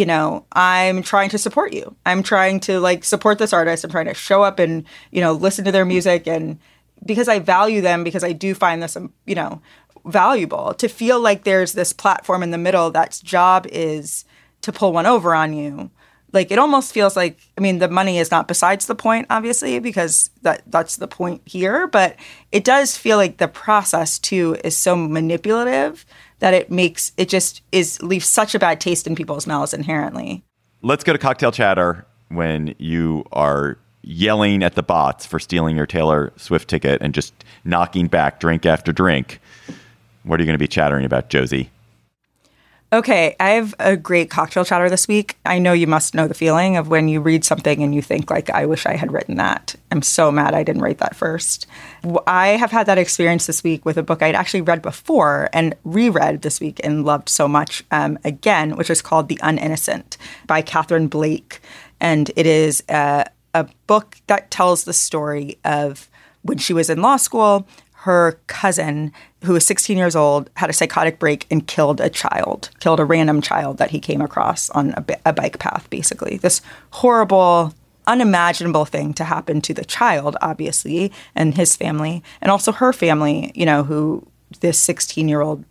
you know, I'm trying to support you. I'm trying to like support this artist. I'm trying to show up and, you know, listen to their music and because I value them because I do find this, um, you know, valuable to feel like there's this platform in the middle that's job is to pull one over on you like it almost feels like I mean the money is not besides the point obviously because that that's the point here but it does feel like the process too is so manipulative that it makes it just is leaves such a bad taste in people's mouths inherently. Let's go to cocktail chatter when you are yelling at the bots for stealing your Taylor Swift ticket and just knocking back drink after drink. What are you going to be chattering about, Josie? Okay, I have a great cocktail chatter this week. I know you must know the feeling of when you read something and you think like I wish I had written that. I'm so mad I didn't write that first. I have had that experience this week with a book I'd actually read before and reread this week and loved so much um, again, which is called The Uninnocent by Katharine Blake, and it is a, a book that tells the story of when she was in law school her cousin, who was 16 years old, had a psychotic break and killed a child, killed a random child that he came across on a, a bike path, basically. This horrible, unimaginable thing to happen to the child, obviously, and his family, and also her family, you know, who this 16 year old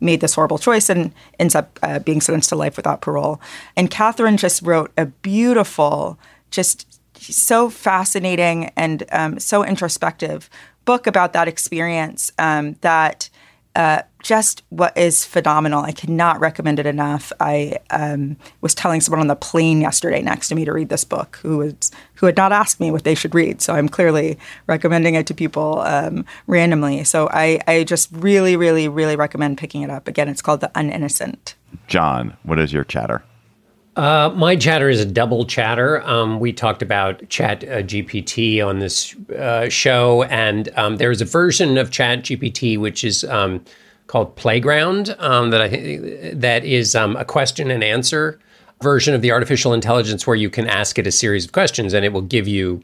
made this horrible choice and ends up uh, being sentenced to life without parole. And Katharine just wrote a beautiful, just so fascinating and um, so introspective book about that experience um, that uh, just what is phenomenal. I cannot recommend it enough. I um, was telling someone on the plane yesterday next to me to read this book who was who had not asked me what they should read. So I'm clearly recommending it to people um, randomly. So I, I just really, really, really recommend picking it up. Again, it's called The Uninnocent. John, what is your chatter? Uh, my chatter is a double chatter. Um, we talked about Chat uh, GPT on this uh, show, and um, there's a version of Chat GPT which is um, called Playground um, that I that is um, a question and answer version of the artificial intelligence where you can ask it a series of questions and it will give you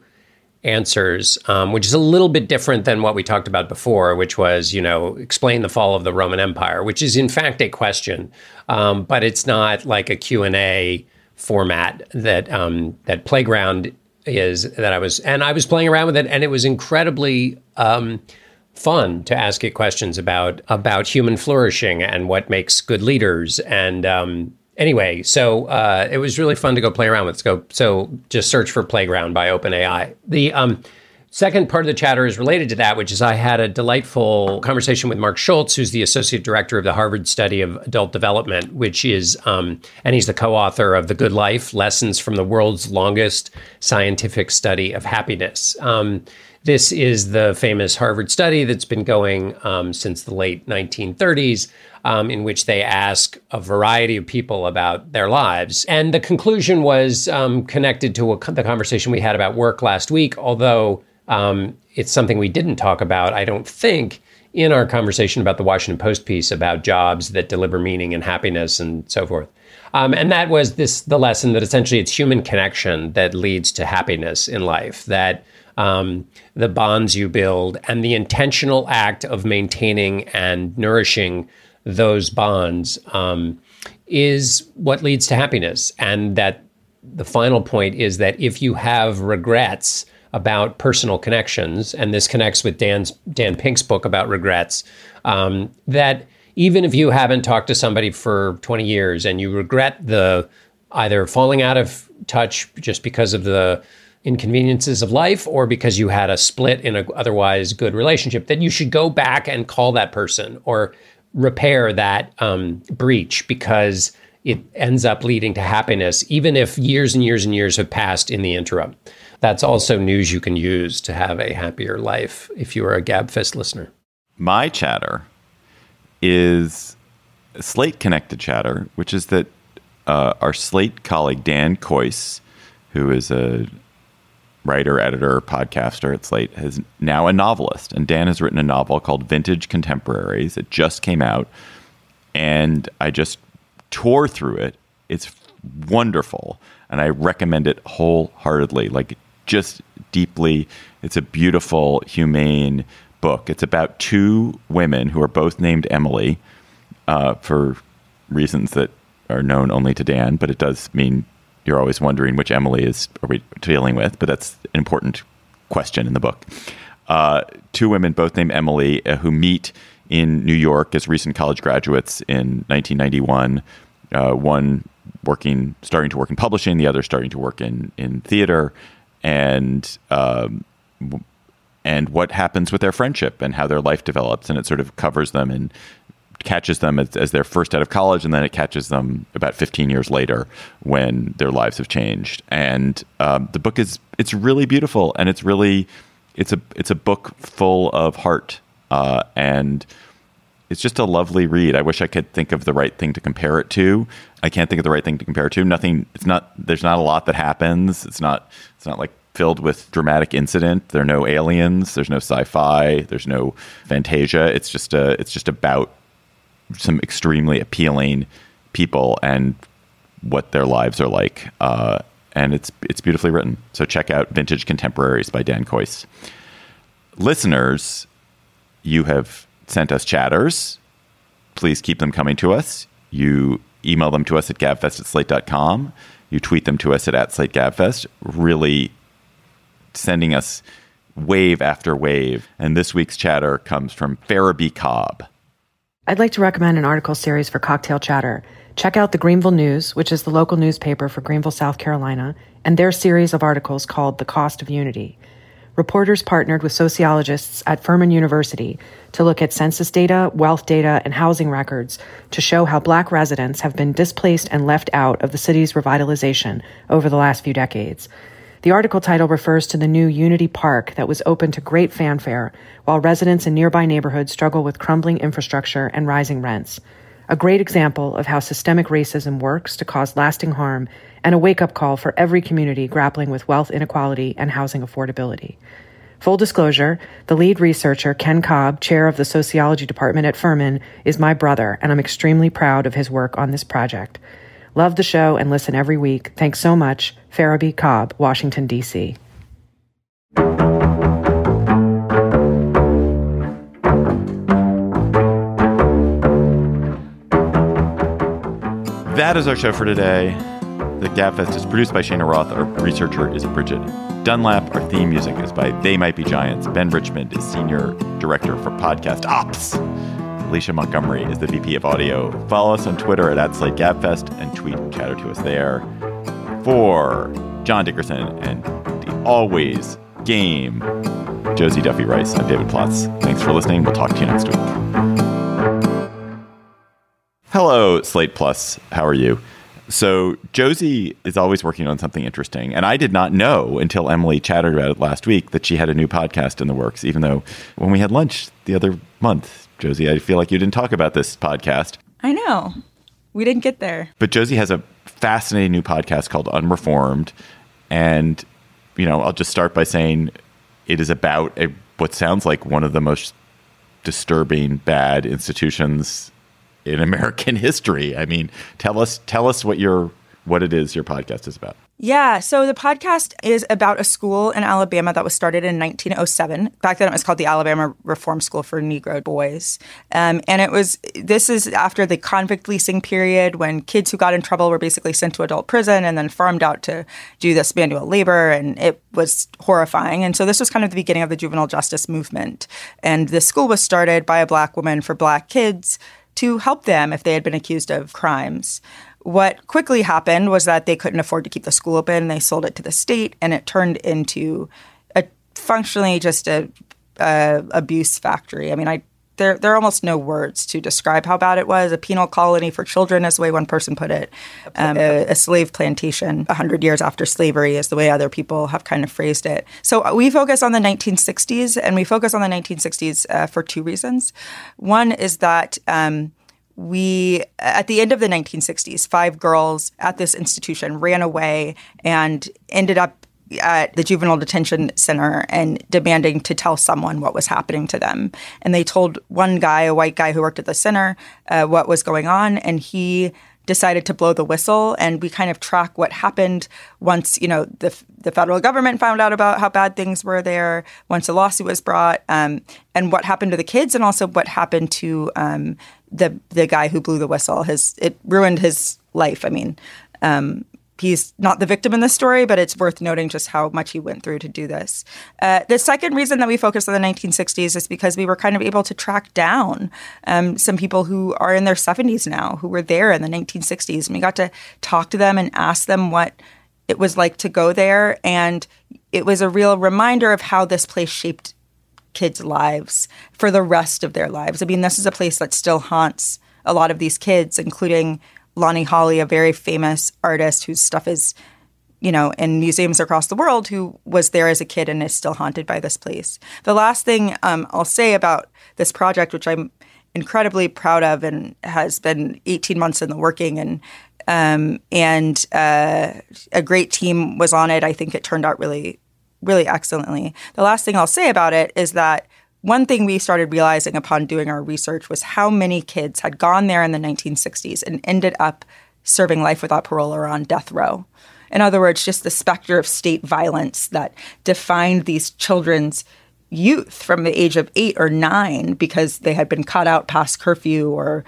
answers, um, which is a little bit different than what we talked about before, which was, you know, explain the fall of the Roman Empire, which is in fact a question, um, but it's not like a Q and A format that um, that Playground is. That I was, and I was playing around with it, and it was incredibly um, fun to ask it questions about about human flourishing and what makes good leaders and um, anyway, so uh, it was really fun to go play around with. Scope. so just search for Playground by OpenAI. The um, second part of the chatter is related to that, which is I had a delightful conversation with Marc Schulz, who's the associate director of the Harvard Study of Adult Development, which is, um, and he's the co-author of The Good Life: Lessons from the World's Longest Scientific Study of Happiness. Um, this is the famous Harvard study that's been going um, since the late 1930s um, in which they ask a variety of people about their lives. And the conclusion was um, connected to a, the conversation we had about work last week, although um, it's something we didn't talk about, I don't think, in our conversation about the Washington Post piece about jobs that deliver meaning and happiness and so forth. Um, and that was this the lesson that essentially it's human connection that leads to happiness in life. That um, the bonds you build and the intentional act of maintaining and nourishing those bonds um, is what leads to happiness. And that the final point is that if you have regrets about personal connections, and this connects with Dan's Dan Pink's book about regrets, um, that even if you haven't talked to somebody for 20 years and you regret the either falling out of touch just because of the inconveniences of life or because you had a split in an otherwise good relationship, that you should go back and call that person or repair that um, breach because it ends up leading to happiness, even if years and years and years have passed in the interim. That's also news you can use to have a happier life if you are a Gabfest listener. My chatter is Slate connected chatter, which is that uh, our Slate colleague Dan Kois, who is a writer, editor, podcaster at Slate, is now a novelist. And Dan has written a novel called Vintage Contemporaries. It just came out. And I just tore through it. It's wonderful. And I recommend it wholeheartedly, like just deeply. It's a beautiful, humane book. It's about two women who are both named Emily uh, for reasons that are known only to Dan, but it does mean you're always wondering which Emily is are we dealing with, but that's an important question in the book. Uh, two women, both named Emily, uh, who meet in New York as recent college graduates in 1991. Uh, one working, starting to work in publishing, the other starting to work in in theater, and um, and what happens with their friendship and how their life develops, and it sort of covers them and catches them as, as they're first out of college, and then it catches them about 15 years later when their lives have changed. And um, the book is it's really beautiful, and it's really it's a it's a book full of heart, uh, and it's just a lovely read. I wish I could think of the right thing to compare it to. I can't think of the right thing to compare it to. Nothing. It's not. There's not a lot that happens. It's not. It's not like filled with dramatic incident. There are no aliens. There's no sci-fi. There's no fantasia. It's just a. It's just about some extremely appealing people and what their lives are like. Uh, and it's it's beautifully written. So check out Vintage Contemporaries by Dan Kois. Listeners, you have sent us chatters. Please keep them coming to us. You email them to us at gabfest at slate.com. You tweet them to us at, at slategabfest. Really sending us wave after wave. And this week's chatter comes from Pherabe Kolb. I'd like to recommend an article series for Cocktail Chatter. Check out the Greenville News, which is the local newspaper for Greenville, South Carolina, and their series of articles called The Cost of Unity. Reporters partnered with sociologists at Furman University to look at census data, wealth data, and housing records to show how black residents have been displaced and left out of the city's revitalization over the last few decades. The article title refers to the new Unity Park that was opened to great fanfare, while residents in nearby neighborhoods struggle with crumbling infrastructure and rising rents. A great example of how systemic racism works to cause lasting harm, and a wake up call for every community grappling with wealth inequality and housing affordability. Full disclosure, the lead researcher, Ken Kolb, chair of the sociology department at Furman, is my brother, and I'm extremely proud of his work on this project. Love the show and listen every week. Thanks so much. Pherabe Kolb, Washington, D.C. That is our show for today. The Gabfest is produced by Cheyna Roth. Our researcher is Bridgette Dunlap. Our theme music is by They Might Be Giants. Ben Richmond is Senior Director for Podcast Ops. Alicia Montgomery is the VP of Audio. Follow us on Twitter at, at SlateGabFest and tweet chatter to us there. For John Dickerson and the always game Josie Duffy Rice, I'm David Plotz. Thanks for listening. We'll talk to you next week. Hello, Slate Plus. How are you? So Josie is always working on something interesting, and I did not know until Emily chatted about it last week that she had a new podcast in the works. Even though when we had lunch the other month, Josie, I feel like you didn't talk about this podcast. I know. We didn't get there. But Josie has a fascinating new podcast called Unreformed. And, you know, I'll just start by saying it is about a, what sounds like one of the most disturbing bad institutions in American history. I mean, tell us tell us what your what it is your podcast is about. Yeah, so the podcast is about a school in Alabama that was started in 1907. Back then, it was called the Alabama Reform School for Negro Boys, um, and it was this is after the convict leasing period when kids who got in trouble were basically sent to adult prison and then farmed out to do this manual labor, and it was horrifying. And so this was kind of the beginning of the juvenile justice movement, and the school was started by a black woman for black kids to help them if they had been accused of crimes. What quickly happened was that they couldn't afford to keep the school open. They sold it to the state, and it turned into a functionally just a, a abuse factory. I mean, I there there are almost no words to describe how bad it was. A penal colony for children, is the way one person put it. Um, a, a, slave plantation, hundred years after slavery, is the way other people have kind of phrased it. So uh, we focus on the 1960s, and we focus on the 1960s uh, for two reasons. One is that. Um, we at the end of the 1960s five girls at this institution ran away and ended up at the juvenile detention center and demanding to tell someone what was happening to them. And they told one guy a white guy who worked at the center uh, what was going on and he decided to blow the whistle. And we kind of track what happened once you know the the federal government found out about how bad things were there once a lawsuit was brought um, and what happened to the kids and also what happened to um, the the guy who blew the whistle his it ruined his life i mean um, he's not the victim in this story, but it's worth noting just how much he went through to do this. Uh, the second reason that we focus on the 1960s is because we were kind of able to track down um, some people who are in their 70s now, who were there in the 1960s. And we got to talk to them and ask them what it was like to go there. And it was a real reminder of how this place shaped kids' lives for the rest of their lives. I mean, this is a place that still haunts a lot of these kids, including Lonnie Holley, a very famous artist whose stuff is, you know, in museums across the world, who was there as a kid and is still haunted by this place. The last thing um, I'll say about this project, which I'm incredibly proud of and has been 18 months in the working and um, and uh, a great team was on it. I think it turned out really, really excellently. The last thing I'll say about it is that one thing we started realizing upon doing our research was how many kids had gone there in the 1960s and ended up serving life without parole or on death row. In other words, just the specter of state violence that defined these children's youth from the age of eight or nine because they had been caught out past curfew or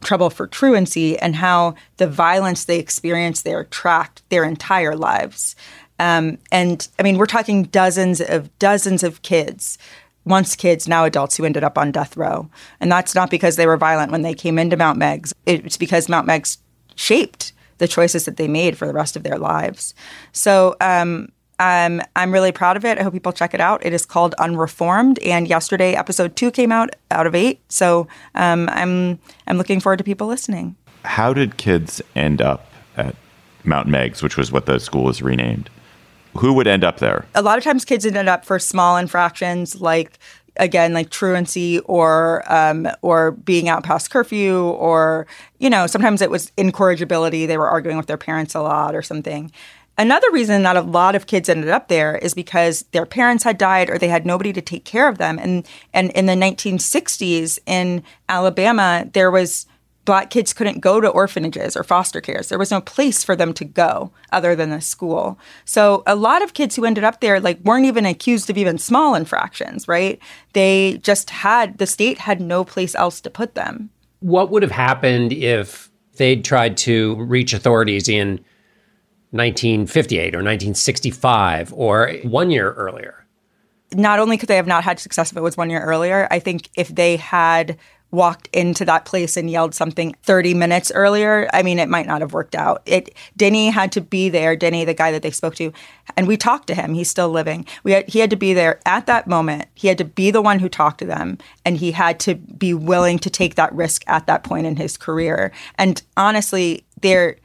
trouble for truancy, and how the violence they experienced there tracked their entire lives. Um, and I mean, we're talking dozens of dozens of kids once kids, now adults who ended up on death row. And that's not because they were violent when they came into Mount Meigs. It's because Mount Meigs shaped the choices that they made for the rest of their lives. So um, um, I'm really proud of it. I hope people check it out. It is called Unreformed, and yesterday episode two came out out of eight. So um, I'm I'm looking forward to people listening. How did kids end up at Mount Meigs, which was what the school was renamed? Who would end up there? A lot of times kids ended up for small infractions like again like truancy or um, or being out past curfew or you know sometimes it was incorrigibility. They were arguing with their parents a lot or something. Another reason that a lot of kids ended up there is because their parents had died or they had nobody to take care of them. And and in the 1960s in Alabama there was black kids couldn't go to orphanages or foster cares. There was no place for them to go other than the school. So a lot of kids who ended up there like weren't even accused of even small infractions, right? They just had the state had no place else to put them. What would have happened if they'd tried to reach authorities in 1958 or 1965 or 1 year earlier? Not only could they have not had success if it was 1 year earlier, I think if they had walked into that place and yelled something 30 minutes earlier, I mean, it might not have worked out. It Denny had to be there. Denny, the guy that they spoke to, and we talked to him. He's still living. We had, he had to be there at that moment. He had to be the one who talked to them, and he had to be willing to take that risk at that point in his career. And honestly, there.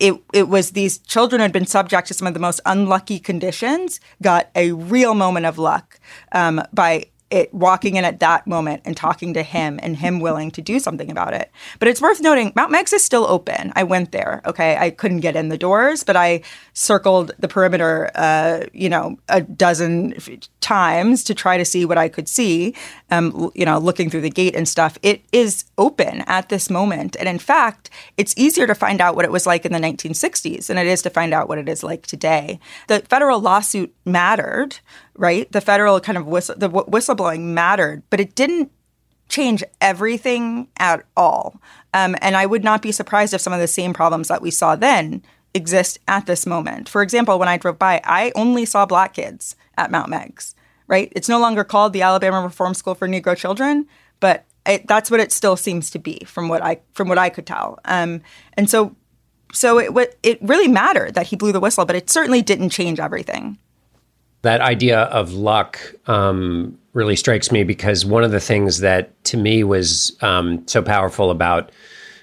It it was these children had been subject to some of the most unlucky conditions, got a real moment of luck um, by it walking in at that moment and talking to him and him willing to do something about it. But it's worth noting Mount Meigs is still open. I went there. Okay, I couldn't get in the doors, but I circled the perimeter, uh, you know, a dozen times to try to see what I could see. Um, you know, looking through the gate and stuff. It is open at this moment, and in fact, it's easier to find out what it was like in the 1960s than it is to find out what it is like today. The federal lawsuit mattered right? The federal kind of whistle, the whistleblowing mattered, but it didn't change everything at all. Um, and I would not be surprised if some of the same problems that we saw then exist at this moment. For example, when I drove by, I only saw black kids at Mount Meigs, right? It's no longer called the Alabama Reform School for Negro Children, but it, that's what it still seems to be from what I from what I could tell. Um, and so, so it it really mattered that he blew the whistle, but it certainly didn't change everything. That idea of luck um, really strikes me because one of the things that to me was um, so powerful about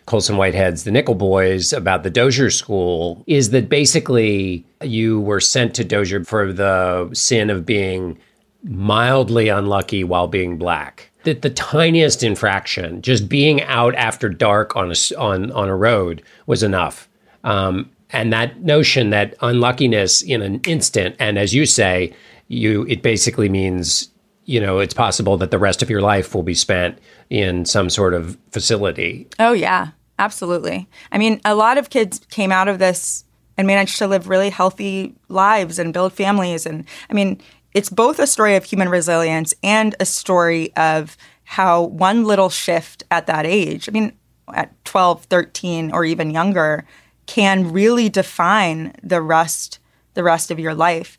Colson Whitehead's The Nickel Boys about the Dozier School is that basically you were sent to Dozier for the sin of being mildly unlucky while being black. That the tiniest infraction, just being out after dark on a on on a road, was enough. Um, and that notion that unluckiness in an instant and as you say you it basically means you know it's possible that the rest of your life will be spent in some sort of facility. Oh yeah absolutely. I mean a lot of kids came out of this and managed to live really healthy lives and build families. And i mean it's both a story of human resilience and a story of how one little shift at that age i mean at 12 13 or even younger can really define the rest the rest of your life.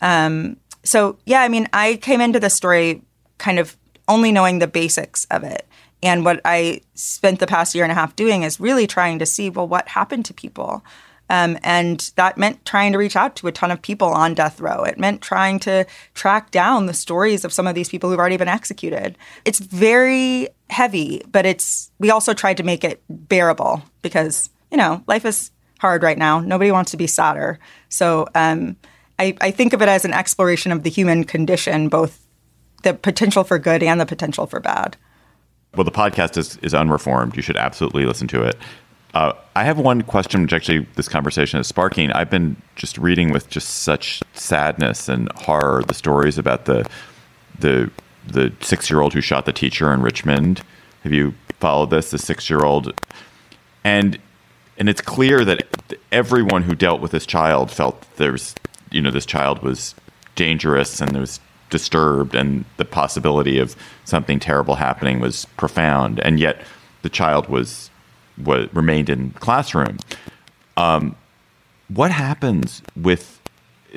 Um, so yeah, I mean, I came into the story kind of only knowing the basics of it. And what I spent the past year and a half doing is really trying to see, well, what happened to people? Um, and that meant trying to reach out to a ton of people on death row. It meant trying to track down the stories of some of these people who've already been executed. It's very heavy, but it's we also tried to make it bearable because you know life is hard right now. Nobody wants to be sadder. So um, I, I think of it as an exploration of the human condition, both the potential for good and the potential for bad. Well, the podcast is, is unreformed. You should absolutely listen to it. Uh, I have one question, which actually this conversation is sparking. I've been just reading with just such sadness and horror the stories about the the the six year old who shot the teacher in Richmond. Have you followed this? The six year old, and and it's clear that everyone who dealt with this child felt there's you know this child was dangerous and there was disturbed and the possibility of something terrible happening was profound and yet the child was remained in classroom um, what happens with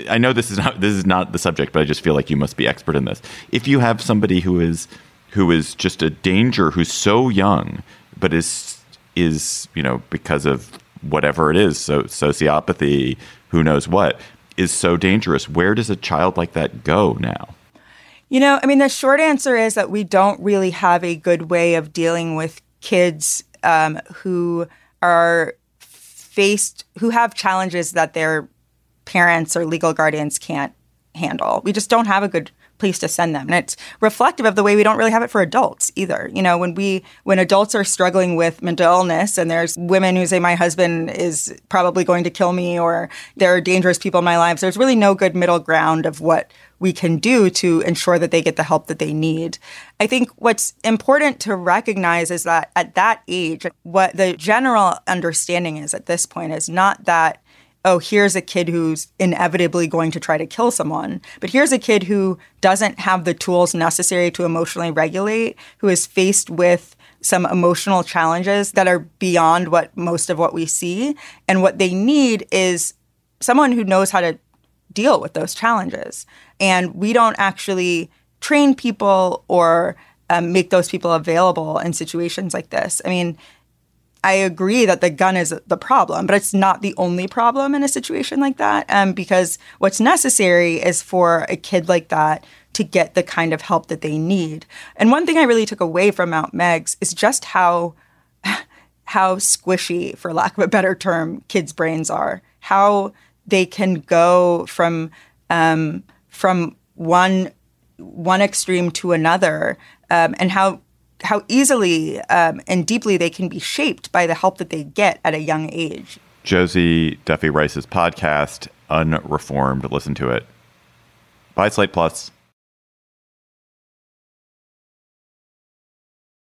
I know this is not this is not the subject, but I just feel like you must be expert in this. If you have somebody who is who is just a danger, who's so young, but is is you know because of whatever it is, so sociopathy, who knows what, is so dangerous. Where does a child like that go now? You know, I mean, the short answer is that we don't really have a good way of dealing with kids um, who are faced, who have challenges that their parents or legal guardians can't handle. We just don't have a good place to send them. And it's reflective of the way we don't really have it for adults either. You know, when we when adults are struggling with mental illness and there's women who say my husband is probably going to kill me or there are dangerous people in my lives, there's really no good middle ground of what we can do to ensure that they get the help that they need. I think what's important to recognize is that at that age, what the general understanding is at this point is not that oh, here's a kid who's inevitably going to try to kill someone. But here's a kid who doesn't have the tools necessary to emotionally regulate, who is faced with some emotional challenges that are beyond what most of what we see. And what they need is someone who knows how to deal with those challenges. And we don't actually train people or um, make those people available in situations like this. I mean, I agree that the gun is the problem, but it's not the only problem in a situation like that. Um, because what's necessary is for a kid like that to get the kind of help that they need. And one thing I really took away from Mount Meigs is just how how squishy, for lack of a better term, kids' brains are. How they can go from um, from one one extreme to another, um, and how how easily um, and deeply they can be shaped by the help that they get at a young age. Josie Duffy Rice's podcast, Unreformed. Listen to it. Buy Slate Plus.